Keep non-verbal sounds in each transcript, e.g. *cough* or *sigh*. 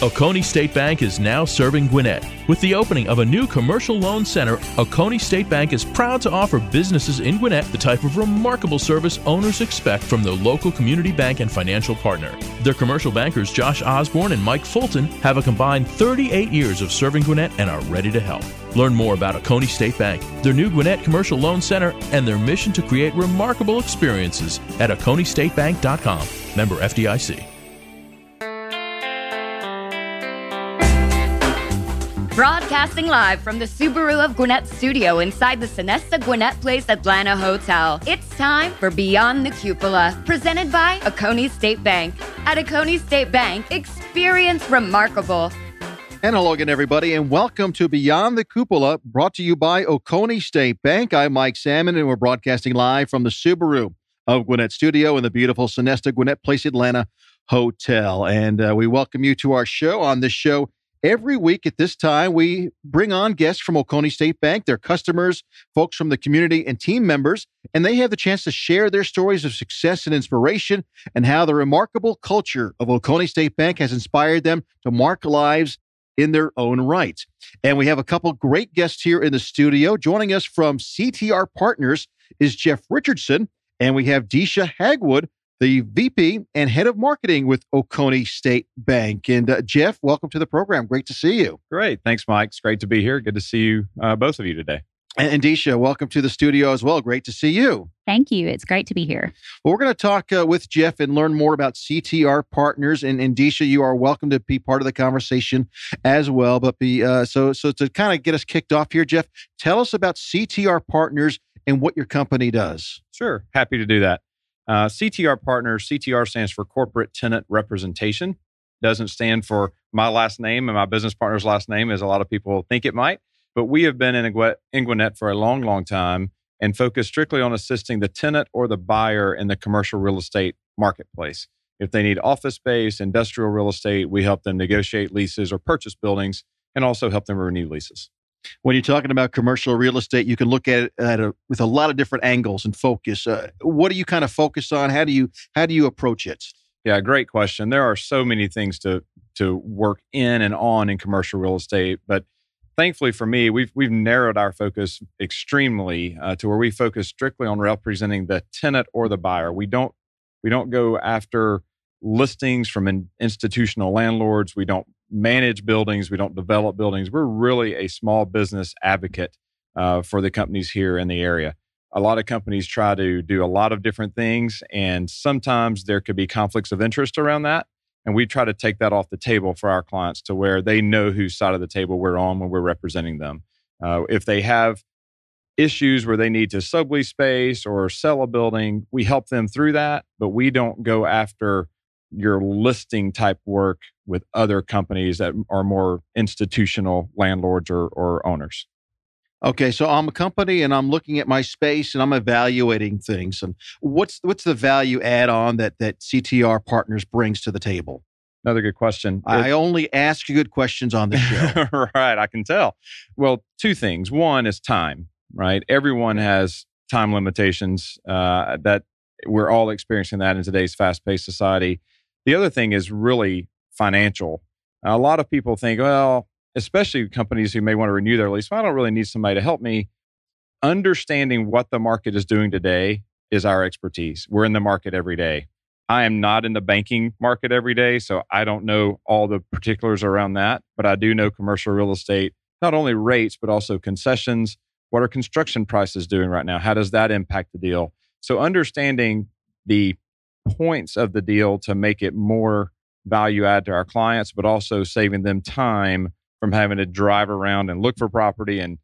Oconee State Bank is now serving Gwinnett. With the opening of a new commercial loan center, Oconee State Bank is proud to offer businesses in Gwinnett the type of remarkable service owners expect from the local community bank and financial partner. Their commercial bankers, Josh Osborne and Mike Fulton, have a combined 38 years of serving Gwinnett and are ready to help. Learn more about Oconee State Bank, their new Gwinnett Commercial Loan Center, and their mission to create remarkable experiences at OconeeStateBank.com. Member FDIC. Broadcasting live from the Subaru of Gwinnett studio inside the Sonesta Gwinnett Place Atlanta Hotel. It's time for Beyond the Cupola, presented by Oconee State Bank. At Oconee State Bank, experience remarkable. And hello again, everybody, and welcome to Beyond the Cupola, brought to you by Oconee State Bank. I'm Mike Salmon, and we're broadcasting live from the Subaru of Gwinnett Studio in the beautiful Sonesta Gwinnett Place Atlanta Hotel. And uh, we welcome you to our show. On this show, Every week at this time, we bring on guests from Oconee State Bank, their customers, folks from the community, and team members, and they have the chance to share their stories of success and inspiration and how the remarkable culture of Oconee State Bank has inspired them to mark lives in their own right. And we have a couple great guests here in the studio. Joining us from CTR Partners is Jeff Richardson, and we have Deisha Hagwood the VP and head of marketing with Oconee State Bank. And uh, Jeff, welcome to the program. Great to see you. Great. Thanks, Mike. It's great to be here. Good to see you, uh, both of you today. And Deisha, welcome to the studio as well. Great to see you. Thank you. It's great to be here. Well, we're going to talk uh, with Jeff and learn more about CTR partners. And, and Deisha, you are welcome to be part of the conversation as well. But be uh, so so to kind of get us kicked off here, Jeff, tell us about CTR partners and what your company does. Sure, happy to do that. Uh, CTR Partners, CTR stands for Corporate Tenant Representation. Doesn't stand for my last name and my business partner's last name, as a lot of people think it might. But we have been in, Gwinnett for a long, long time and focus strictly on assisting the tenant or the buyer in the commercial real estate marketplace. If they need office space, industrial real estate, we help them negotiate leases or purchase buildings and also help them renew leases when you're talking about commercial real estate, you can look at it at a, with a lot of different angles and focus. Uh, what do you kind of focus on? How do you how do you approach it? Yeah, great question. There are so many things to to work in and on in commercial real estate, but thankfully for me, we've we've narrowed our focus extremely uh, to where we focus strictly on representing the tenant or the buyer. We don't we don't go after listings from in institutional landlords. We don't manage buildings, we don't develop buildings. We're really a small business advocate uh, for the companies here in the area. A lot of companies try to do a lot of different things, and sometimes there could be conflicts of interest around that. And we try to take that off the table for our clients to where they know whose side of the table we're on when we're representing them. Uh, if they have issues where they need to sublease space or sell a building, we help them through that, but we don't go after your listing type work with other companies that are more institutional landlords or, or owners. Okay, so I'm a company and I'm looking at my space and I'm evaluating things. And what's what's the value add on that that CTR Partners brings to the table? Another good question. I only ask good questions on the show. *laughs* right, I can tell. Well, two things. One is time. Right, everyone has time limitations. Uh, that we're all experiencing that in today's fast-paced society. The other thing is really financial. A lot of people think, well, especially companies who may want to renew their lease, well, I don't really need somebody to help me. Understanding what the market is doing today is our expertise. We're in the market every day. I am not in the banking market every day, so I don't know all the particulars around that, but I do know commercial real estate, not only rates, but also concessions. What are construction prices doing right now? How does that impact the deal? So, understanding the points of the deal to make it more value add to our clients, but also saving them time from having to drive around and look for property. And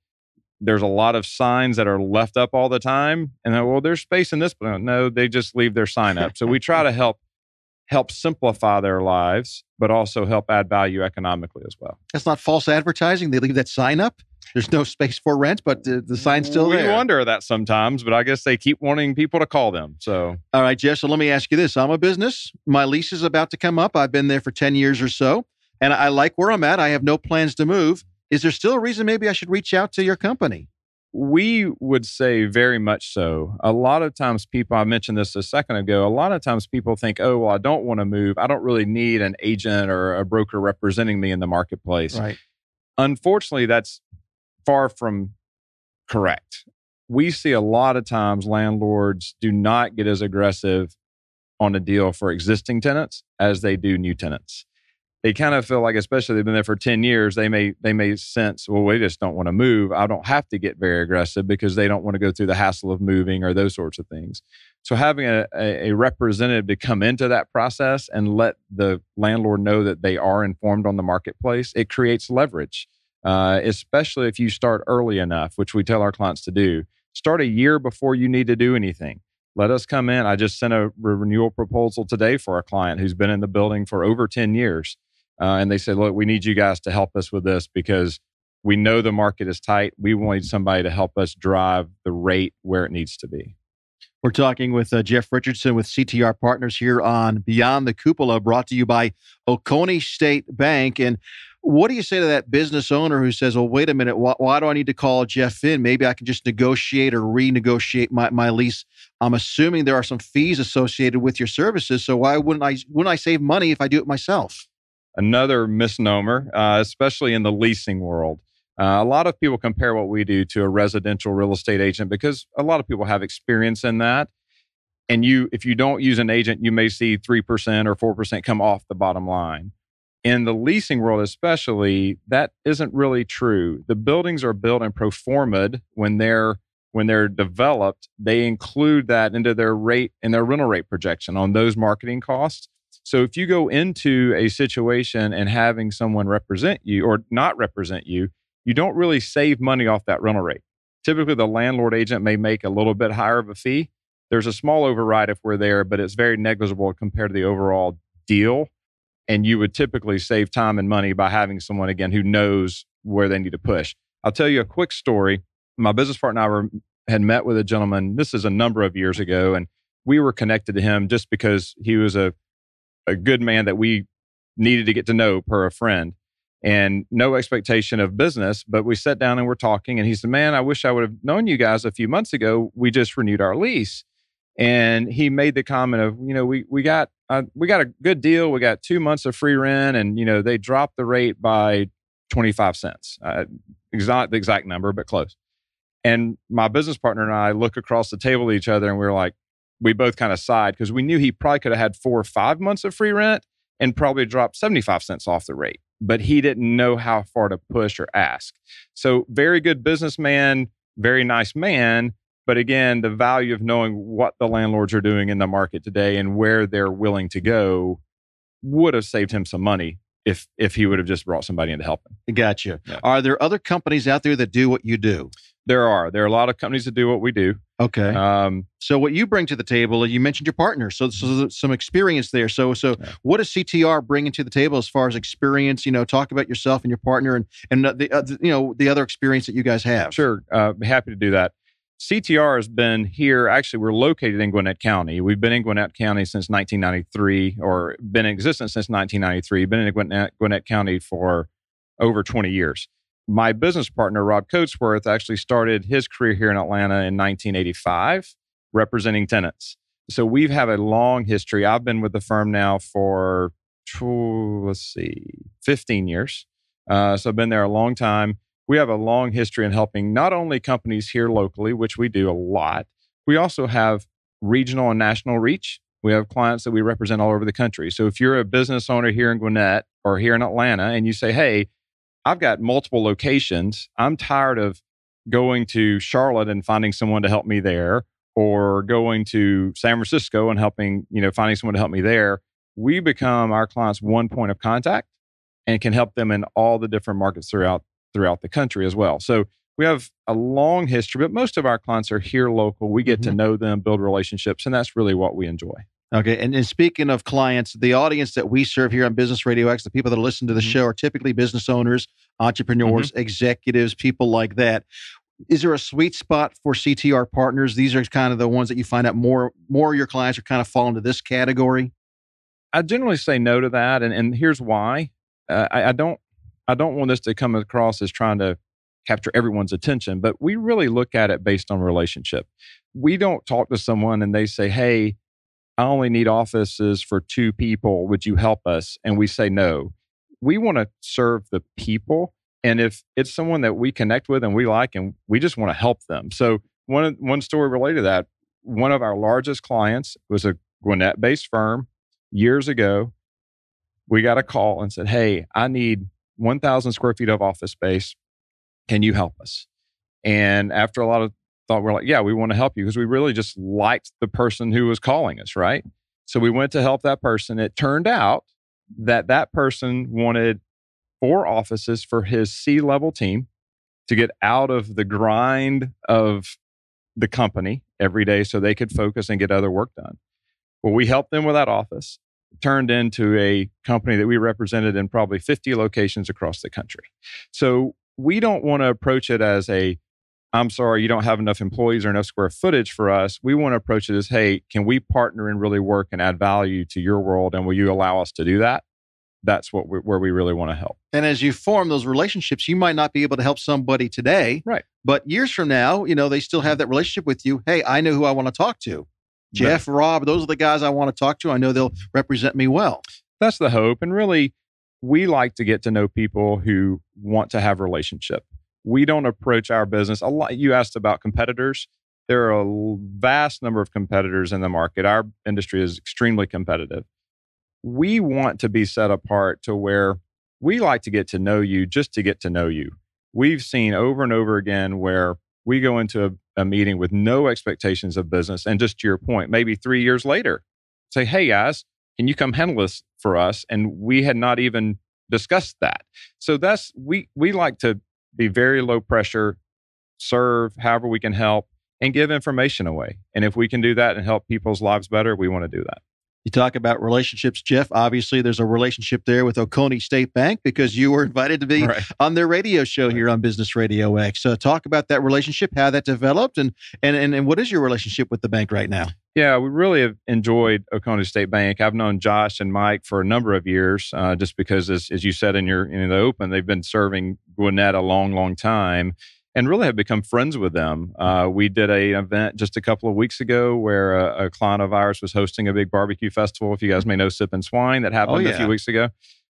there's a lot of signs that are left up all the time. And well, there's space in this, but no, they just leave their sign up. So we try to help help simplify their lives, but also help add value economically as well. That's not false advertising. They leave that sign up. There's no space for rent, but the, the sign's still we there. We wonder that sometimes, but I guess they keep wanting people to call them. So, all right, Jeff. So let me ask you this: I'm a business. My lease is about to come up. I've been there for ten years or so, and I like where I'm at. I have no plans to move. Is there still a reason maybe I should reach out to your company? We would say very much so. A lot of times, people, I mentioned this a second ago, a lot of times people think, oh, well, I don't want to move. I don't really need an agent or a broker representing me in the marketplace. Right. Unfortunately, that's far from correct. We see a lot of times landlords do not get as aggressive on a deal for existing tenants as they do new tenants they kind of feel like, especially they've been there for 10 years, they may they may sense, well, we just don't want to move. I don't have to get very aggressive because they don't want to go through the hassle of moving or those sorts of things. So having a, a, representative to come into that process and let the landlord know that they are informed on the marketplace, it creates leverage. Uh, especially if you start early enough, which we tell our clients to do. Start a year before you need to do anything let us come in. I just sent a renewal proposal today for a client who's been in the building for over 10 years. Uh, and they said, look, we need you guys to help us with this because we know the market is tight. We want somebody to help us drive the rate where it needs to be. We're talking with uh, Jeff Richardson with CTR Partners here on Beyond the Cupola, brought to you by Oconee State Bank. And what do you say to that business owner who says, well, wait a minute, why, why, do I need to call Jeff in? Maybe I can just negotiate or renegotiate my, my lease. I'm assuming there are some fees associated with your services. So why wouldn't I wouldn't I save money if I do it myself? Another misnomer, uh, especially in the leasing world. Uh, a lot of people compare what we do to a residential real estate agent because a lot of people have experience in that. And you, if you don't use an agent, you may see 3% or 4% come off the bottom line. In the leasing world, especially, that isn't really true. The buildings are built and pro forma'd when they're when they're developed, they include that into their rate and their rental rate projection on those marketing costs. So if you go into a situation and having someone represent you or not represent you, you don't really save money off that rental rate. Typically, the landlord agent may make a little bit higher of a fee. There's a small override if we're there, but it's very negligible compared to the overall deal. And you would typically save time and money by having someone, again, who knows where they need to push. I'll tell you a quick story. My business partner and I were, had met with a gentleman, this is a number of years ago, and we were connected to him just because he was a a good man that we needed to get to know per a friend and no expectation of business. But we sat down and we're talking, and he said, Man, I wish I would have known you guys a few months ago. We just renewed our lease. And he made the comment of, you know, we, we got uh, we got a good deal. We got two months of free rent, and you know they dropped the rate by twenty five cents. Uh, not the exact number, but close. And my business partner and I look across the table at each other, and we we're like, we both kind of sighed because we knew he probably could have had four or five months of free rent and probably dropped 75 cents off the rate. But he didn't know how far to push or ask. So, very good businessman, very nice man. But again, the value of knowing what the landlords are doing in the market today and where they're willing to go would have saved him some money if if he would have just brought somebody in to help him. Gotcha. Yeah. Are there other companies out there that do what you do? There are. There are a lot of companies that do what we do. Okay. Um, so what you bring to the table, you mentioned your partner, so, so some experience there. So so yeah. what does CTR bring into the table as far as experience? You know, talk about yourself and your partner, and and the uh, you know the other experience that you guys have. Sure, uh, happy to do that. CTR has been here. Actually, we're located in Gwinnett County. We've been in Gwinnett County since 1993, or been in existence since 1993. Been in Gwinnett, Gwinnett County for over 20 years my business partner, Rob Coatsworth, actually started his career here in Atlanta in 1985, representing tenants. So we've had a long history. I've been with the firm now for, let's see, 15 years. Uh, so I've been there a long time. We have a long history in helping not only companies here locally, which we do a lot, we also have regional and national reach. We have clients that we represent all over the country. So if you're a business owner here in Gwinnett or here in Atlanta and you say, hey, I've got multiple locations. I'm tired of going to Charlotte and finding someone to help me there or going to San Francisco and helping, you know, finding someone to help me there. We become our clients one point of contact and can help them in all the different markets throughout throughout the country as well. So we have a long history, but most of our clients are here local. We get mm-hmm. to know them, build relationships, and that's really what we enjoy. Okay. And, and speaking of clients, the audience that we serve here on Business Radio X, the people that listen to the mm-hmm. show are typically business owners, entrepreneurs, mm-hmm. executives, people like that. Is there a sweet spot for CTR partners? These are kind of the ones that you find out more more of your clients are kind of fall into this category. I generally say no to that, and and here's why. Uh, I, I don't I don't want this to come across as trying to capture everyone's attention, but we really look at it based on relationship. We don't talk to someone and they say, Hey, I only need offices for two people. Would you help us? And we say no. We want to serve the people. And if it's someone that we connect with and we like, and we just want to help them. So, one, one story related to that one of our largest clients was a Gwinnett based firm years ago. We got a call and said, Hey, I need 1,000 square feet of office space. Can you help us? And after a lot of thought, we're like, Yeah, we want to help you because we really just liked the person who was calling us, right? So we went to help that person. It turned out that that person wanted four offices for his C level team to get out of the grind of the company every day so they could focus and get other work done. Well, we helped them with that office, turned into a company that we represented in probably 50 locations across the country. So we don't want to approach it as a, I'm sorry, you don't have enough employees or enough square footage for us. We want to approach it as, hey, can we partner and really work and add value to your world? And will you allow us to do that? That's what where we really want to help. And as you form those relationships, you might not be able to help somebody today, right? But years from now, you know, they still mm-hmm. have that relationship with you. Hey, I know who I want to talk to. Jeff, Rob, those are the guys I want to talk to. I know they'll represent me well. That's the hope. And really, we like to get to know people who want to have relationship. We don't approach our business a lot. You asked about competitors. There are a vast number of competitors in the market. Our industry is extremely competitive. We want to be set apart to where we like to get to know you just to get to know you. We've seen over and over again where we go into a, a meeting with no expectations of business. And just to your point, maybe three years later, say, hey guys, can you come handle this for us? And we had not even discussed that. So that's we we like to be very low pressure, serve however we can help, and give information away. And if we can do that and help people's lives better, we want to do that. You talk about relationships, Jeff. Obviously, there's a relationship there with Oconee State Bank because you were invited to be right. on their radio show here on Business Radio X. So, talk about that relationship, how that developed, and and and, and what is your relationship with the bank right now? Yeah, we really have enjoyed Oconee State Bank. I've known Josh and Mike for a number of years, uh, just because, as, as you said in your in the open, they've been serving Gwinnett a long, long time and really have become friends with them. Uh, we did a event just a couple of weeks ago where a, a, client of ours was hosting a big barbecue festival. If you guys may know Sip and Swine, that happened oh, yeah. a few weeks ago.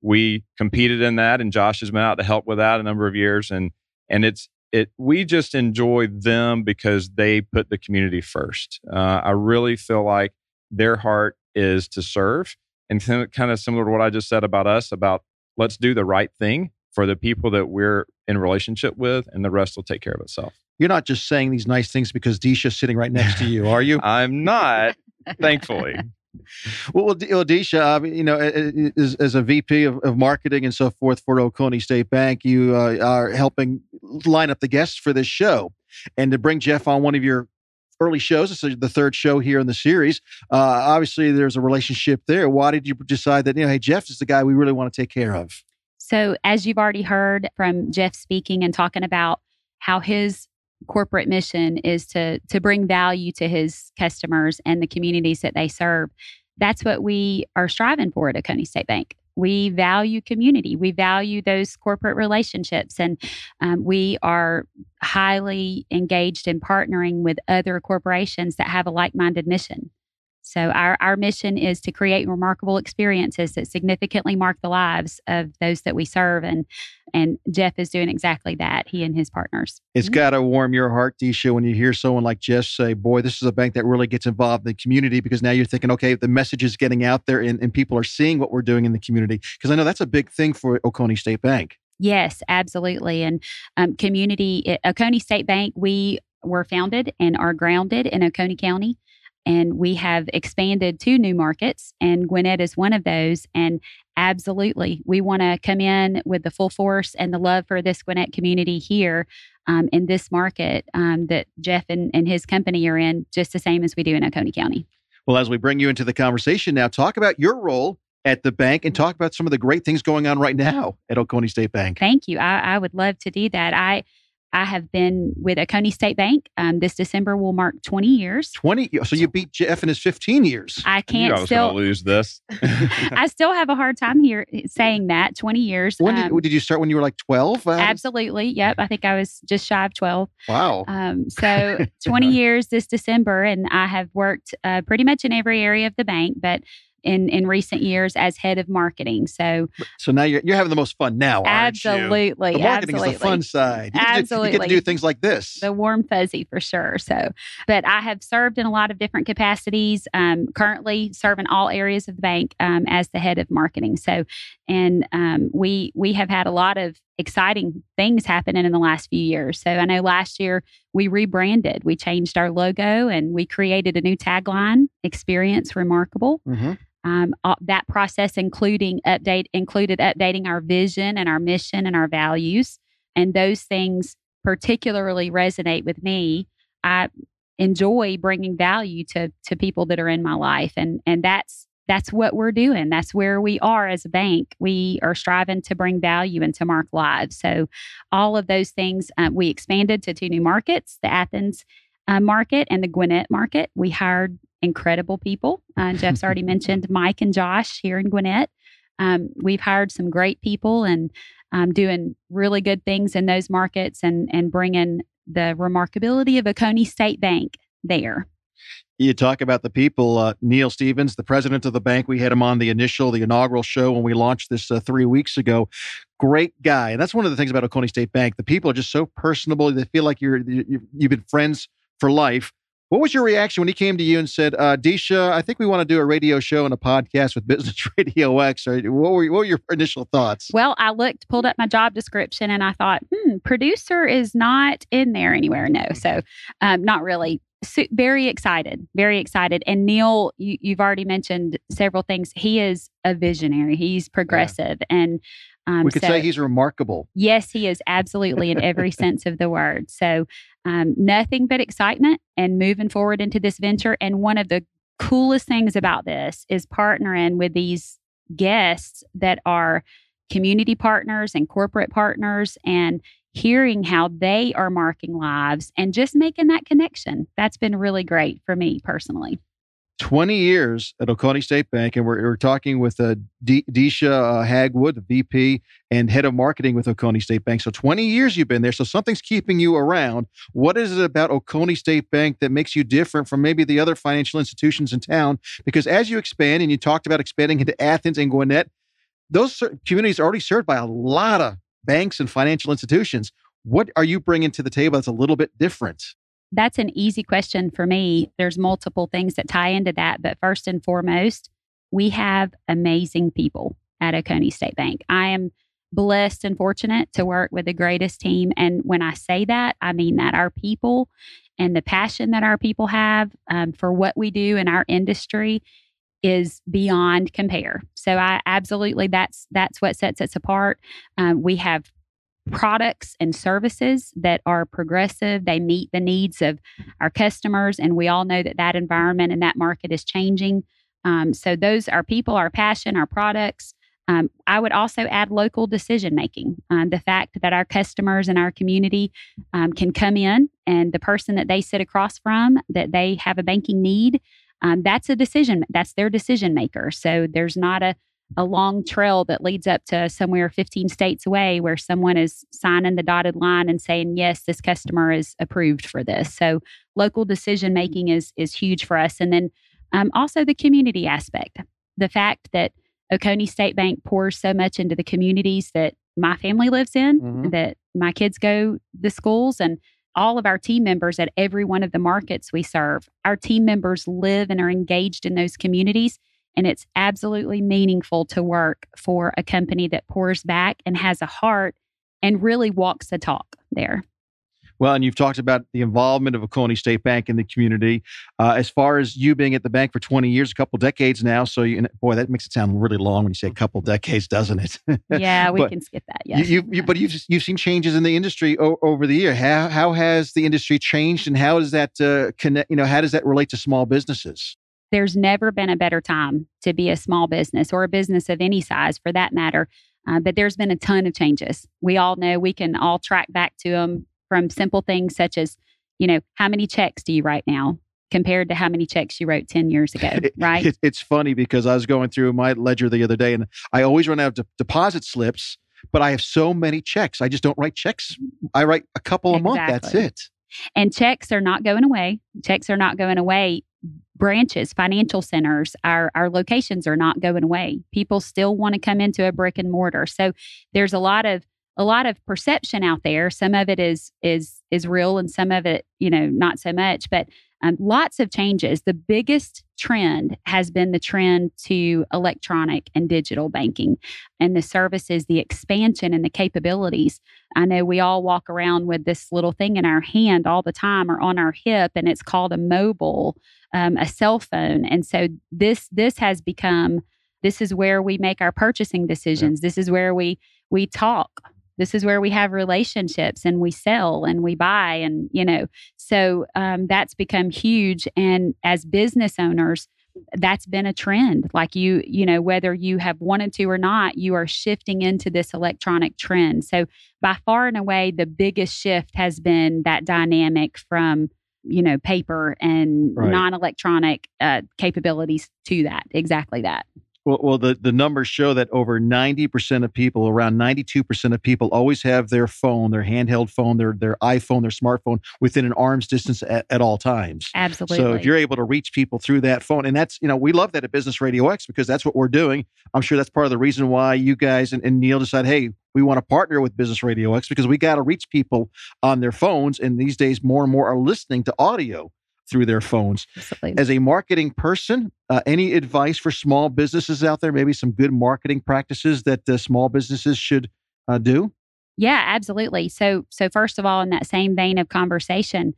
We competed in that, and Josh has been out to help with that a number of years. And and it's it we just enjoy them because they put the community first. Uh, I really feel like their heart is to serve, and kind of similar to what I just said about us about let's do the right thing for the people that we're in relationship with, and the rest will take care of itself. You're not just saying these nice things because Disha's sitting right next to you, are you? *laughs* I'm not, *laughs* thankfully. Well, Disha, uh, you know, as, as, a VP of, of, marketing and so forth for Oconee State Bank, you uh, are helping line up the guests for this show. And to bring Jeff on one of your early shows, this is the third show here in the series. Uh, obviously, there's a relationship there. Why did you decide that, you know, hey, Jeff is the guy we really want to take care of? So, as you've already heard from Jeff speaking and talking about how his corporate mission is to to bring value to his customers and the communities that they serve, that's what we are striving for at Oconee State Bank. We value community. We value those corporate relationships, and um, we are highly engaged in partnering with other corporations that have a like minded mission. So our, our mission is to create remarkable experiences that significantly mark the lives of those that we serve. And and Jeff is doing exactly that, he and his partners. It's mm-hmm. gotta warm your heart, Disha, when you hear someone like Jeff say, Boy, this is a bank that really gets involved in the community because now you're thinking, okay, the message is getting out there and, and people are seeing what we're doing in the community. Because I know that's a big thing for Oconee State Bank. Yes, absolutely. And um, community, Oconee State Bank, we were founded and are grounded in Oconee County and we have expanded to new markets and gwinnett is one of those and absolutely we want to come in with the full force and the love for this gwinnett community here um, in this market um, that jeff and, and his company are in just the same as we do in oconee county. Well as we bring you into the conversation now talk about your role at the bank and talk about some of the great things going on right now at oconee state bank. Thank you. I, I would love to do that. I I have been with Oconee State Bank. Um, this December will mark 20 years. 20. So you beat Jeff in his 15 years. I can't know I was still. going to lose this. *laughs* I still have a hard time here saying that 20 years. When did, Um, did you start when you were like 12? Uh, absolutely. Yep. I think I was just shy of 12. Wow. Um, *laughs* so 20 years this December, and I have worked uh, pretty much in every area of the bank, but in, in recent years as head of marketing. So So now you're, you're having the most fun now, aren't you? absolutely. The marketing absolutely. is the fun side. You get, to, you get to do things like this. the warm fuzzy for sure. So, but I have served in a lot of different capacities. Um, currently serving all areas of the bank um, as the head of marketing. So, and um, we we have had a lot of exciting things happening in the last few years. So I know last year we rebranded, we changed our logo, and we created a new tagline: "Experience Remarkable." Mhm. Um, uh, that process, including update, included updating our vision and our mission and our values, and those things particularly resonate with me. I enjoy bringing value to to people that are in my life, and and that's that's what we're doing. That's where we are as a bank. We are striving to bring value into mark lives. So, all of those things, um, we expanded to two new markets: the Athens uh, market and the Gwinnett market. We hired incredible people. Uh, Jeff's already *laughs* mentioned Mike and Josh here in Gwinnett. Um, we've hired some great people and um, doing really good things in those markets and and bringing the remarkability of Oconee State Bank there. You talk about the people. Uh, Neil Stevens, the president of the bank, we had him on the initial, the inaugural show when we launched this uh, three weeks ago. Great guy, and that's one of the things about Oconee State Bank. The people are just so personable. They feel like you're you, you've been friends for life. What was your reaction when he came to you and said, uh, "Disha, I think we want to do a radio show and a podcast with Business *laughs* Radio X"? Or what were what were your initial thoughts? Well, I looked, pulled up my job description, and I thought, hmm, producer is not in there anywhere. No, so um, not really. So, very excited, very excited. And Neil, you, you've already mentioned several things. He is a visionary. He's progressive, and um, we could so- say he's remarkable. Yes, he is absolutely in every *laughs* sense of the word. So, um, nothing but excitement and moving forward into this venture. And one of the coolest things about this is partnering with these guests that are community partners and corporate partners and hearing how they are marking lives and just making that connection. That's been really great for me personally. 20 years at Oconee State Bank, and we're, we're talking with uh, D- Disha uh, Hagwood, the VP and head of marketing with Oconee State Bank. So 20 years you've been there. So something's keeping you around. What is it about Oconee State Bank that makes you different from maybe the other financial institutions in town? Because as you expand, and you talked about expanding into Athens and Gwinnett, those communities are already served by a lot of banks and financial institutions. What are you bringing to the table that's a little bit different? That's an easy question for me. There's multiple things that tie into that, but first and foremost, we have amazing people at Oconee State Bank. I am blessed and fortunate to work with the greatest team. And when I say that, I mean that our people and the passion that our people have um, for what we do in our industry is beyond compare. So I absolutely that's that's what sets us apart. Um, we have products and services that are progressive. They meet the needs of our customers, and we all know that that environment and that market is changing. Um, so those are people, our passion, our products. Um, I would also add local decision making. Um, the fact that our customers and our community um, can come in, and the person that they sit across from, that they have a banking need, um, that's a decision. That's their decision maker. So there's not a a long trail that leads up to somewhere 15 states away where someone is signing the dotted line and saying yes this customer is approved for this so local decision making is is huge for us and then um, also the community aspect the fact that oconee state bank pours so much into the communities that my family lives in Mhm. that my kids go the schools and all of our team members at every one of the markets we serve our team members live and are engaged in those communities and it's absolutely meaningful to work for a company that pours back and has a heart and really walks the talk there. Well, and you've talked about the involvement of Oconee State Bank in the community. Uh, as far as you being at the bank for 20 years, a couple decades now. So, you, boy, that makes it sound really long when you say a couple decades, doesn't it? *laughs* Yeah, we can skip that. You, you, you, but you've you've seen changes in the industry o- over the year. How how has the industry changed, and how does that uh, connect? You know, how does that relate to small businesses? There's never been a better time to be a small business or a business of any size for that matter. Uh, but there's been a ton of changes. We all know we can all track back to them from simple things such as, you know, how many checks do you write now? compared to how many checks you wrote 10 years ago, *laughs* right? It, it's funny because I was going through my ledger the other day and I always run out of de- deposit slips, but I have so many checks. I just don't write checks. I write a couple a exactly. month. That's it. And checks are not going away. Checks are not going away. Branches, financial centers, our, our locations are not going away. People still want to come into a brick and mortar. So there's a lot of a lot of perception out there. Some of it is is is real, and some of it, you know, not so much. But um, lots of changes. The biggest trend has been the trend to electronic and digital banking and the services, the expansion and the capabilities. I know we all walk around with this little thing in our hand all the time or on our hip, and it's called a mobile, um, a cell phone. And so this this has become this is where we make our purchasing decisions. This is where we we talk this is where we have relationships and we sell and we buy and you know so um, that's become huge. And as business owners that's been a trend. Like you you know whether you have wanted to or not you are shifting into this electronic trend. So by far and away the biggest shift has been that dynamic from you know paper and right. non-electronic uh, capabilities to that exactly that well, well, the, the numbers show that over 90% of people, around 92% of people, always have their phone, their handheld phone, their, their iPhone, their smartphone within an arm's distance at, at all times. Absolutely. So if you're able to reach people through that phone, and that's, you know, we love that at Business Radio X because that's what we're doing. I'm sure that's part of the reason why you guys and, and Neil decided, hey, we want to partner with Business Radio X because we got to reach people on their phones. And these days, more and more are listening to audio through their phones. Absolutely. As a marketing person, uh, any advice for small businesses out there? Maybe some good marketing practices that uh, small businesses should uh, do. Yeah, absolutely. So, so first of all, in that same vein of conversation,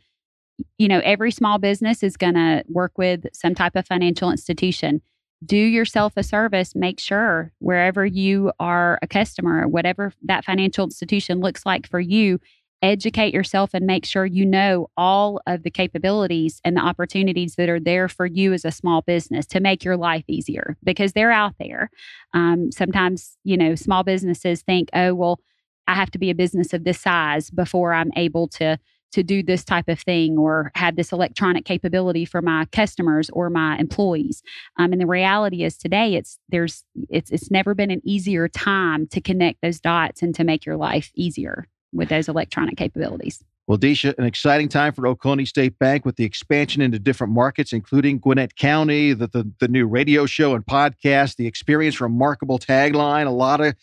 you know, every small business is going to work with some type of financial institution. Do yourself a service. Make sure wherever you are a customer, whatever that financial institution looks like for you, educate yourself and make sure you know all of the capabilities and the opportunities that are there for you as a small business to make your life easier because they're out there. Um, sometimes, you know, small businesses think, oh, well, I have to be a business of this size before I'm able to to do this type of thing or have this electronic capability for my customers or my employees. Um, and the reality is today it's there's it's it's never been an easier time to connect those dots and to make your life easier with those electronic capabilities. Well, Deesha, an exciting time for Oconee State Bank with the expansion into different markets, including Gwinnett County, the, the, the new radio show and podcast, the experience remarkable tagline, a lot of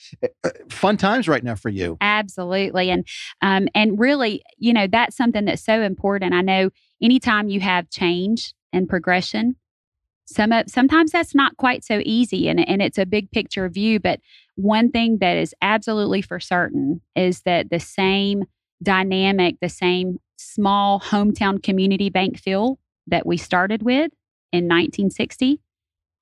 uh, fun times right now for you. Absolutely. And um, and really, you know, that's something that's so important. I know anytime you have change and progression, some sometimes that's not quite so easy and, and it's a big picture view, but one thing that is absolutely for certain is that the same dynamic, the same small hometown community bank feel that we started with in 1960,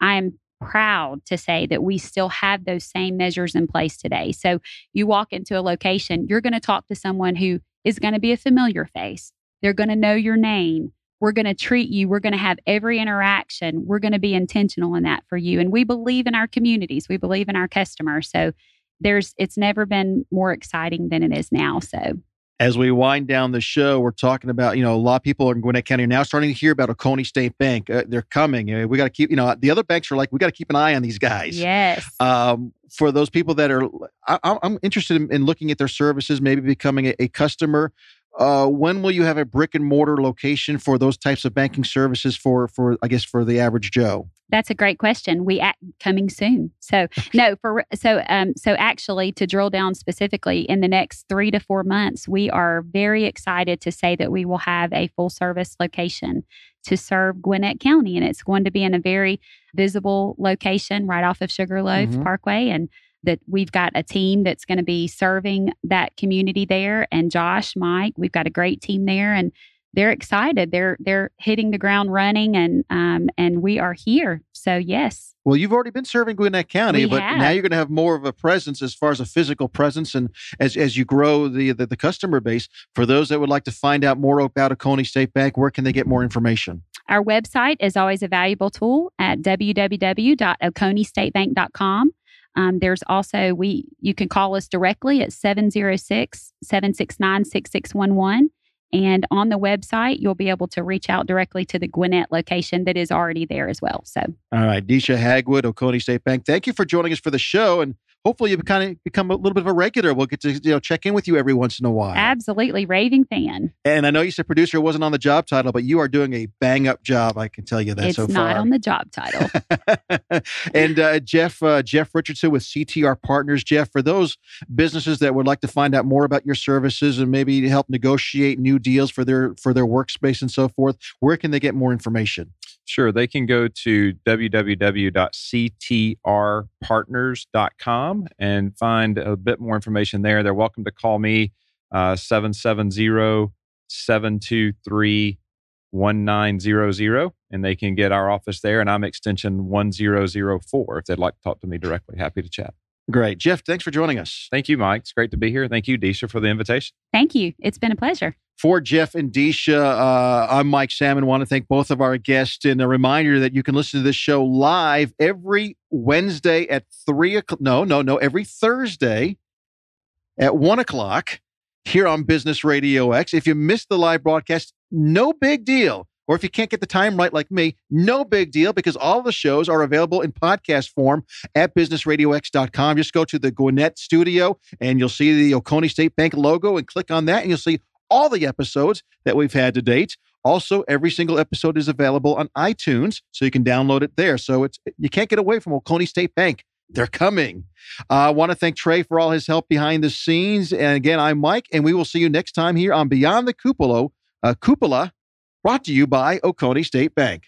I am proud to say that we still have those same measures in place today. So you walk into a location, you're going to talk to someone who is going to be a familiar face. They're going to know your name. We're going to treat you. We're going to have every interaction. We're going to be intentional in that for you. And we believe in our communities. We believe in our customers. So there's it's never been more exciting than it is now. So as we wind down the show, we're talking about, you know, a lot of people in Gwinnett County are now starting to hear about Oconee State Bank. Uh, they're coming. We got to keep, you know, the other banks are like, we got to keep an eye on these guys. Yes. Um, for those people that are, I, am interested in, in, looking at their services, maybe becoming a, a customer. Uh, when will you have a brick and mortar location for those types of banking services for for I guess for the average Joe? That's a great question. We act coming soon. So no, for so um so actually to drill down specifically in the next three to four months, we are very excited to say that we will have a full service location to serve Gwinnett County, and it's going to be in a very visible location right off of Sugarloaf mm-hmm. Parkway and that we've got a team that's going to be serving that community there and Josh, Mike, we've got a great team there and they're excited. They're they're hitting the ground running and um and we are here. So yes. Well, you've already been serving Gwinnett County, we but have. now you're going to have more of a presence as far as a physical presence and as as you grow the, the the, customer base. For those that would like to find out more about Oconee State Bank, where can they get more information? Our website is always a valuable tool at www.oconeestatebank.com. Um, there's also we you can call us directly at 706-769-6611 and on the website you'll be able to reach out directly to the Gwinnett location that is already there as well. So All right, Deesha Hagwood, Oconee State Bank. Thank you for joining us for the show and hopefully you kind of become a little bit of a regular. We'll get to you know check in with you every once in a while. absolutely raving fan. And I know you said producer wasn't on the job title, but you are doing a bang up job. I can tell you that it's so not on the job title. *laughs* and uh, Jeff uh, Jeff Richardson with CTR Partners. Jeff, for those businesses that would like to find out more about your services and maybe help negotiate new deals for their for their workspace and so forth, where can they get more information? Sure, they can go to www.ctrpartners.com and find a bit more information there. They're welcome to call me uh, 770 723 1900 and they can get our office there and I'm extension 1004 if they'd like to talk to me directly. Happy to chat. Great, Jeff. Thanks for joining us. Thank you, Mike. It's great to be here. Thank you, Deisha, for the invitation. Thank you. It's been a pleasure. For Jeff and Deisha, uh, I'm Mike Salmon. Want to thank both of our guests and a reminder that you can listen to this show live every Wednesday at three o'clock. No, no, no, every Thursday at one o'clock here on Business Radio X. If you missed the live broadcast, no big deal. Or if you can't get the time right like me, no big deal because all the shows are available in podcast form at businessradiox.com. Just go to the Gwinnett studio and you'll see the Oconee State Bank logo and click on that and you'll see all the episodes that we've had to date. Also, every single episode is available on iTunes, so you can download it there. So it's you can't get away from Oconee State Bank. They're coming. Uh, I want to thank Trey for all his help behind the scenes. And again, I'm Mike, and we will see you next time here on Beyond the Cupola, uh, Cupola, brought to you by Oconee State Bank.